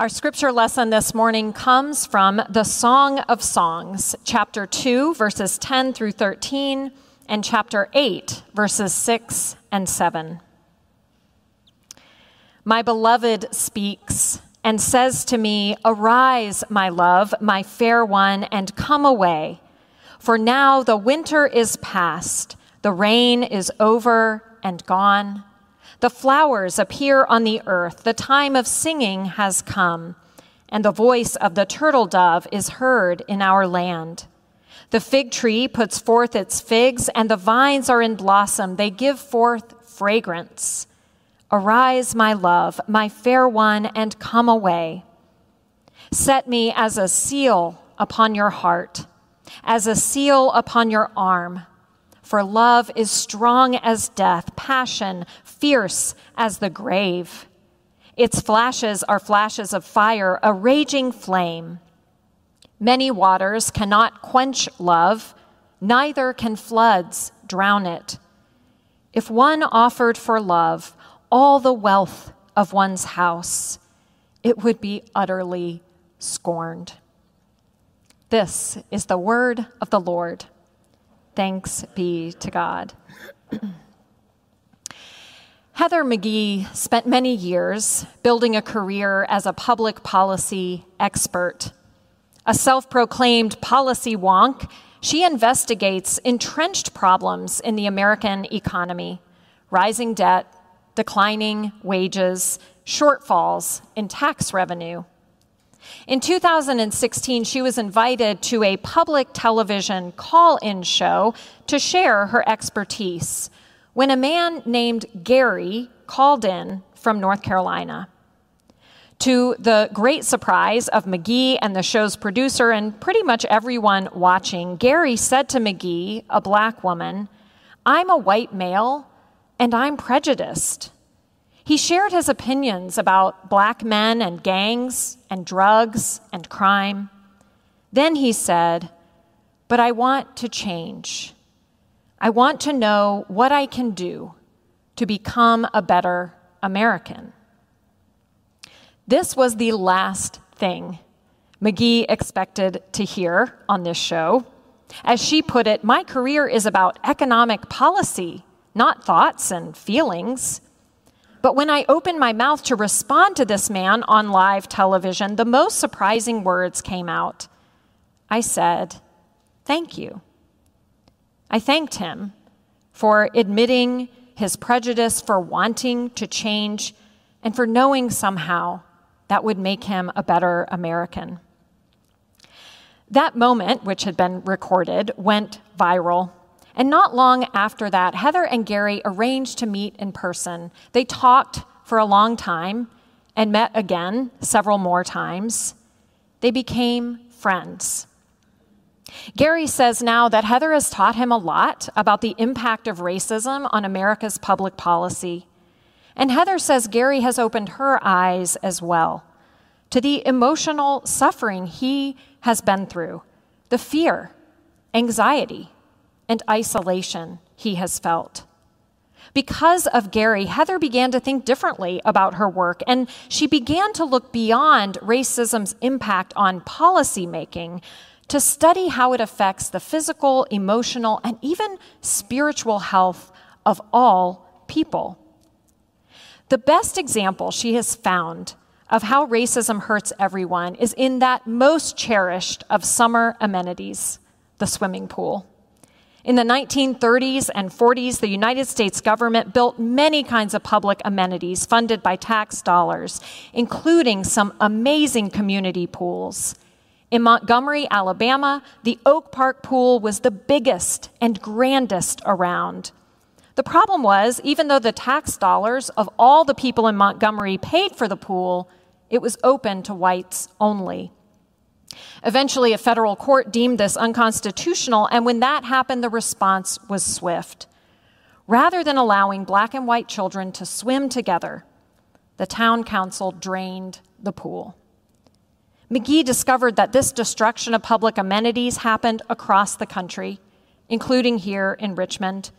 Our scripture lesson this morning comes from the Song of Songs, chapter 2, verses 10 through 13, and chapter 8, verses 6 and 7. My beloved speaks and says to me, Arise, my love, my fair one, and come away. For now the winter is past, the rain is over and gone. The flowers appear on the earth, the time of singing has come, and the voice of the turtle dove is heard in our land. The fig tree puts forth its figs, and the vines are in blossom. They give forth fragrance. Arise, my love, my fair one, and come away. Set me as a seal upon your heart, as a seal upon your arm. For love is strong as death, passion fierce as the grave. Its flashes are flashes of fire, a raging flame. Many waters cannot quench love, neither can floods drown it. If one offered for love all the wealth of one's house, it would be utterly scorned. This is the word of the Lord. Thanks be to God. Heather McGhee spent many years building a career as a public policy expert. A self proclaimed policy wonk, she investigates entrenched problems in the American economy rising debt, declining wages, shortfalls in tax revenue. In 2016, she was invited to a public television call in show to share her expertise when a man named Gary called in from North Carolina. To the great surprise of McGhee and the show's producer, and pretty much everyone watching, Gary said to McGhee, a black woman, I'm a white male and I'm prejudiced. He shared his opinions about black men and gangs and drugs and crime. Then he said, But I want to change. I want to know what I can do to become a better American. This was the last thing McGhee expected to hear on this show. As she put it, my career is about economic policy not thoughts and feelings. But when I opened my mouth to respond to this man on live television, the most surprising words came out. I said, Thank you. I thanked him for admitting his prejudice, for wanting to change, and for knowing somehow that would make him a better American. That moment, which had been recorded, went viral and not long after that, Heather and Gary arranged to meet in person. They talked for a long time and met again several more times. They became friends. Gary says now that Heather has taught him a lot about the impact of racism on America's public policy. And Heather says Gary has opened her eyes as well to the emotional suffering he has been through, the fear, anxiety, and isolation he has felt. Because of Gary, Heather began to think differently about her work, and she began to look beyond racism's impact on policymaking to study how it affects the physical, emotional, and even spiritual health of all people. The best example she has found of how racism hurts everyone is in that most cherished of summer amenities, the swimming pool. In the 1930s and 40s, the United States government built many kinds of public amenities funded by tax dollars, including some amazing community pools. In Montgomery, Alabama, the Oak Park pool was the biggest and grandest around. The problem was, even though the tax dollars of all the people in Montgomery paid for the pool, it was open to whites only. Eventually, a federal court deemed this unconstitutional, and when that happened, the response was swift. Rather than allowing black and white children to swim together, the town council drained the pool. McGhee discovered that this destruction of public amenities happened across the country, including here in Richmond.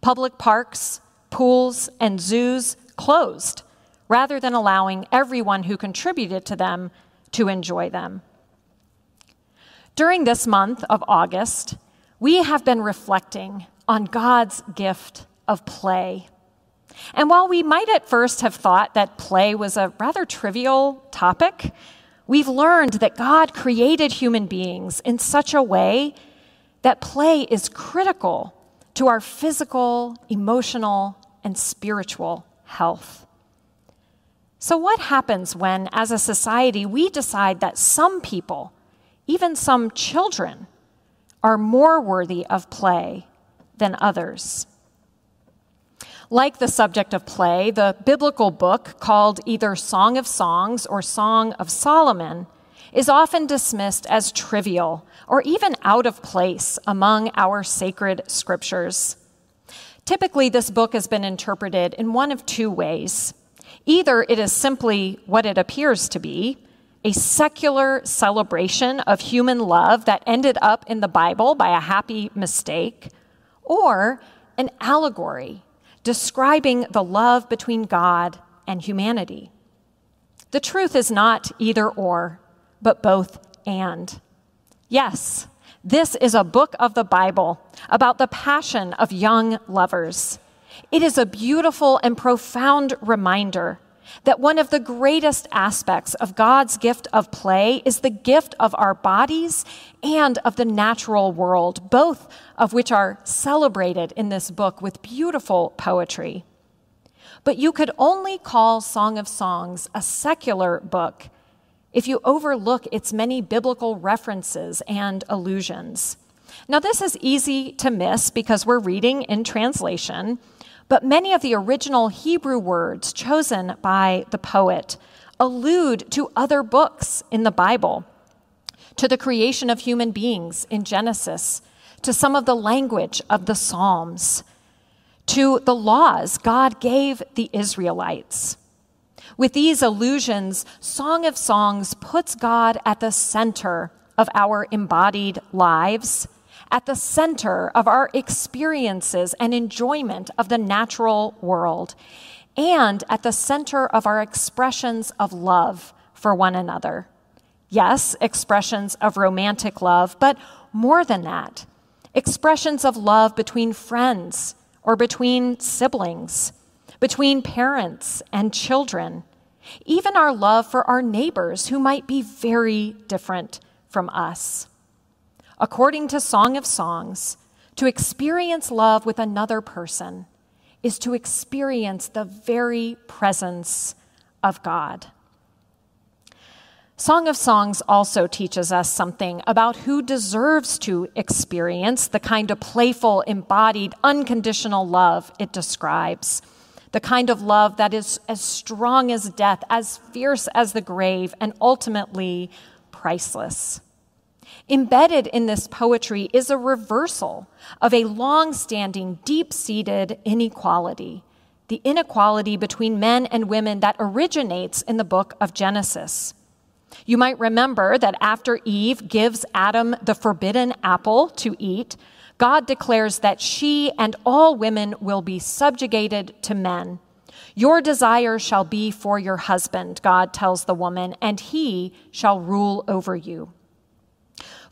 Public parks, pools, and zoos closed rather than allowing everyone who contributed to them to enjoy them. During this month of August, we have been reflecting on God's gift of play. And while we might at first have thought that play was a rather trivial topic, we've learned that God created human beings in such a way that play is critical to our physical, emotional, and spiritual health. So, what happens when, as a society, we decide that some people, even some children, are more worthy of play than others? Like the subject of play, the biblical book, called either Song of Songs or Song of Solomon, is often dismissed as trivial or even out of place among our sacred scriptures. Typically, this book has been interpreted in one of two ways. Either it is simply what it appears to be, a secular celebration of human love that ended up in the Bible by a happy mistake, or an allegory describing the love between God and humanity. The truth is not either or, but both and. Yes, this is a book of the Bible about the passion of young lovers. It is a beautiful and profound reminder that one of the greatest aspects of God's gift of play is the gift of our bodies and of the natural world, both of which are celebrated in this book with beautiful poetry. But you could only call Song of Songs a secular book if you overlook its many biblical references and allusions. Now, this is easy to miss because we're reading in translation, but many of the original Hebrew words chosen by the poet allude to other books in the Bible, to the creation of human beings in Genesis, to some of the language of the Psalms, to the laws God gave the Israelites. With these allusions, Song of Songs puts God at the center of our embodied lives at the center of our experiences and enjoyment of the natural world, and at the center of our expressions of love for one another. Yes, expressions of romantic love, but more than that, expressions of love between friends or between siblings, between parents and children, even our love for our neighbors who might be very different from us according to Song of Songs, to experience love with another person is to experience the very presence of God. Song of Songs also teaches us something about who deserves to experience the kind of playful, embodied, unconditional love it describes. The kind of love that is as strong as death, as fierce as the grave, and ultimately priceless. Embedded in this poetry is a reversal of a long standing, deep seated inequality, the inequality between men and women that originates in the book of Genesis. You might remember that after Eve gives Adam the forbidden apple to eat, God declares that she and all women will be subjugated to men. Your desire shall be for your husband, God tells the woman, and he shall rule over you.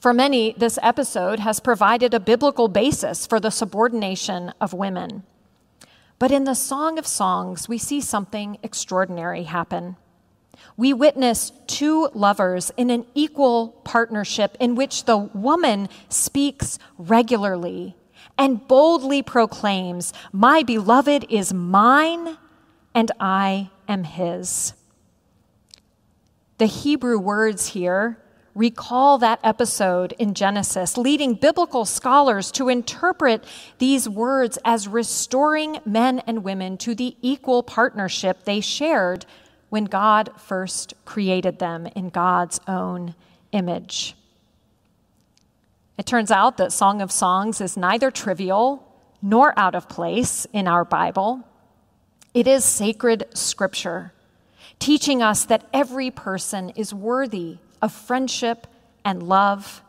For many, this episode has provided a biblical basis for the subordination of women. But in the Song of Songs, we see something extraordinary happen. We witness two lovers in an equal partnership in which the woman speaks regularly and boldly proclaims, My beloved is mine and I am his. The Hebrew words here recall that episode in Genesis, leading biblical scholars to interpret these words as restoring men and women to the equal partnership they shared when God first created them in God's own image. It turns out that Song of Songs is neither trivial nor out of place in our Bible. It is sacred scripture, teaching us that every person is worthy of friendship and love.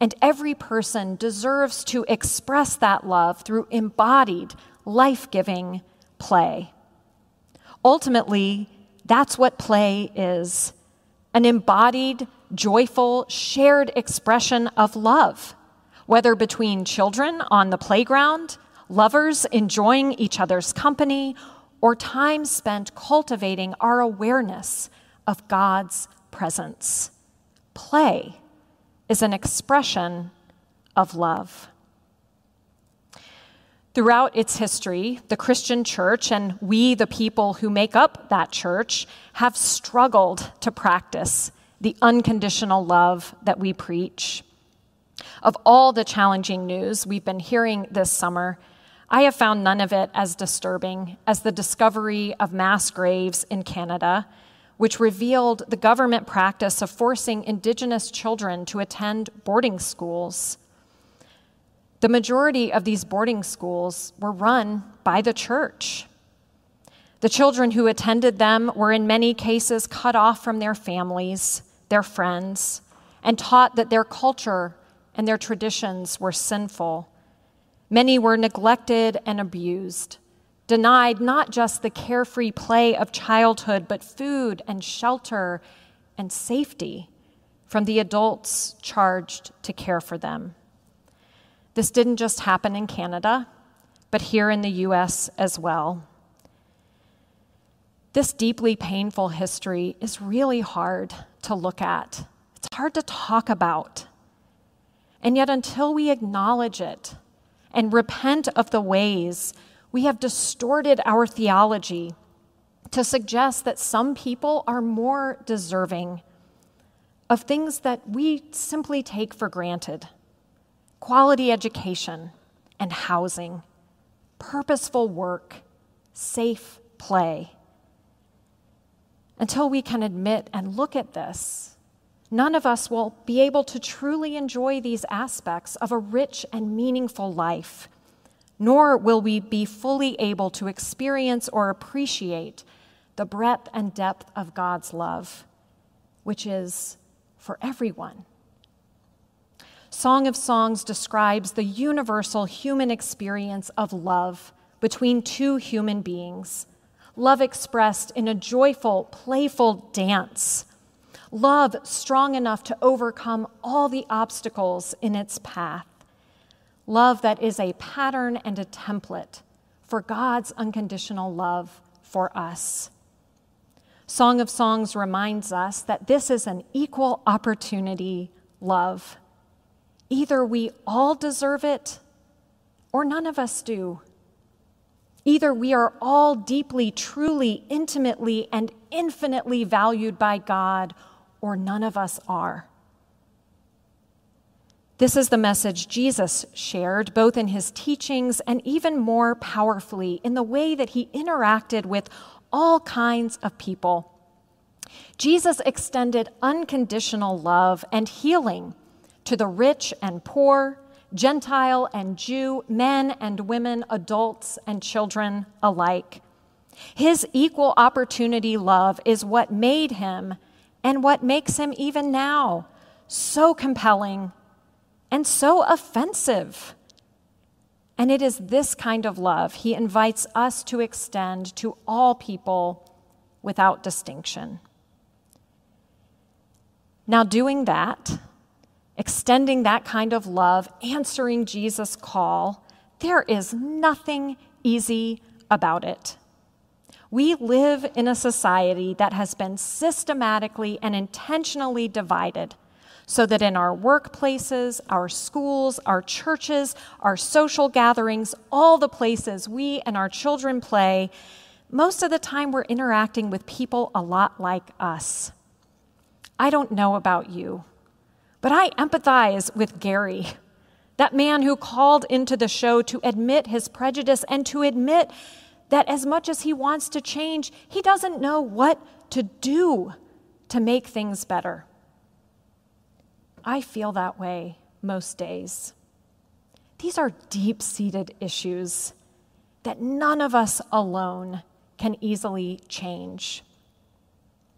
And every person deserves to express that love through embodied, life giving play. Ultimately, that's what play is an embodied, joyful, shared expression of love, whether between children on the playground, lovers enjoying each other's company, or time spent cultivating our awareness of God's presence. Play is an expression of love. Throughout its history, the Christian church and we, the people who make up that church, have struggled to practice the unconditional love that we preach. Of all the challenging news we've been hearing this summer, I have found none of it as disturbing as the discovery of mass graves in Canada, which revealed the government practice of forcing Indigenous children to attend boarding schools. The majority of these boarding schools were run by the church. The children who attended them were in many cases cut off from their families, their friends, and taught that their culture and their traditions were sinful. Many were neglected and abused, denied not just the carefree play of childhood, but food and shelter and safety from the adults charged to care for them. This didn't just happen in Canada, but here in the US as well. This deeply painful history is really hard to look at. It's hard to talk about. And yet, until we acknowledge it and repent of the ways we have distorted our theology to suggest that some people are more deserving of things that we simply take for granted quality education and housing, purposeful work, safe play. Until we can admit and look at this, none of us will be able to truly enjoy these aspects of a rich and meaningful life, nor will we be fully able to experience or appreciate the breadth and depth of God's love, which is for everyone Song of Songs describes the universal human experience of love between two human beings. Love expressed in a joyful, playful dance. Love strong enough to overcome all the obstacles in its path. Love that is a pattern and a template for God's unconditional love for us. Song of Songs reminds us that this is an equal opportunity love. Either we all deserve it or none of us do. Either we are all deeply, truly, intimately, and infinitely valued by God, or none of us are. This is the message Jesus shared, both in his teachings and even more powerfully in the way that he interacted with all kinds of people. Jesus extended unconditional love and healing to the rich and poor, Gentile and Jew, men and women, adults and children alike. His equal opportunity love is what made him and what makes him even now so compelling and so offensive. And it is this kind of love he invites us to extend to all people without distinction. Now, doing that, extending that kind of love, answering Jesus' call, there is nothing easy about it. We live in a society that has been systematically and intentionally divided so that in our workplaces, our schools, our churches, our social gatherings, all the places we and our children play, most of the time we're interacting with people a lot like us. I don't know about you, but I empathize with Gary, that man who called into the show to admit his prejudice and to admit that as much as he wants to change, he doesn't know what to do to make things better. I feel that way most days. These are deep seated issues that none of us alone can easily change.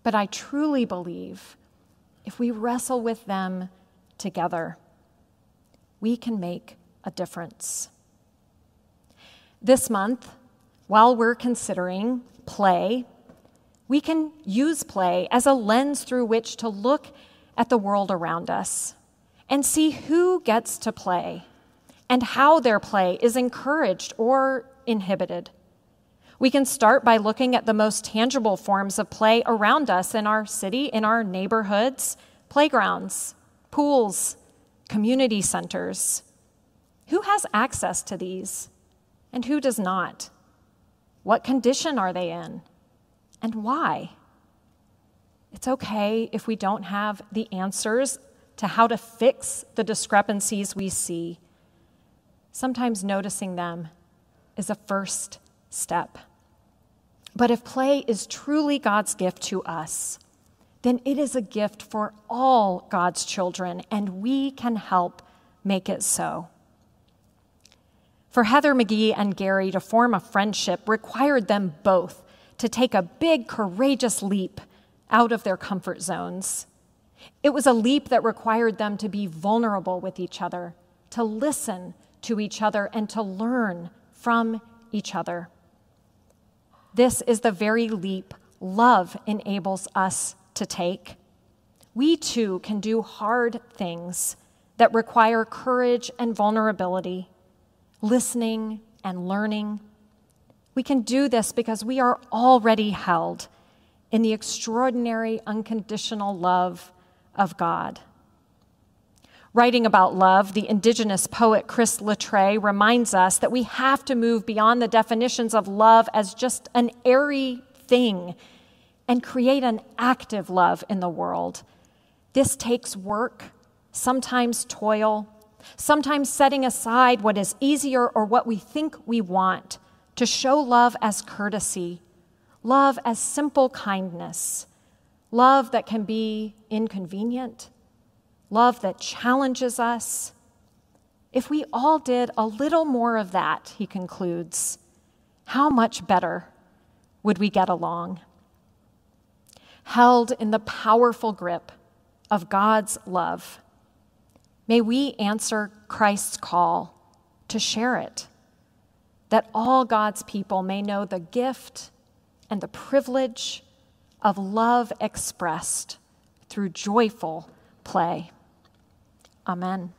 But I truly believe if we wrestle with them together, we can make a difference. This month, while we're considering play We can use play as a lens through which to look at the world around us and see who gets to play and how their play is encouraged or inhibited. We can start by looking at the most tangible forms of play around us in our city, in our neighborhoods, playgrounds, pools, community centers. Who has access to these and who does not? What condition are they in and why? It's okay if we don't have the answers to how to fix the discrepancies we see. Sometimes noticing them is a first step. But if play is truly God's gift to us, then it is a gift for all God's children, and we can help make it so. For Heather McGhee and Gary to form a friendship required them both to take a big, courageous leap out of their comfort zones. It was a leap that required them to be vulnerable with each other, to listen to each other, and to learn from each other. This is the very leap love enables us to take. We too can do hard things that require courage and vulnerability, listening and learning. We can do this because we are already held in the extraordinary, unconditional love of God. Writing about love, the indigenous poet Chris Latre reminds us that we have to move beyond the definitions of love as just an airy thing and create an active love in the world. This takes work, sometimes toil, sometimes setting aside what is easier or what we think we want to show love as courtesy, love as simple kindness, love that can be inconvenient love that challenges us. If we all did a little more of that, he concludes, how much better would we get along? Held in the powerful grip of God's love, may we answer Christ's call to share it, that all God's people may know the gift and the privilege of love expressed through joyful play. Amen.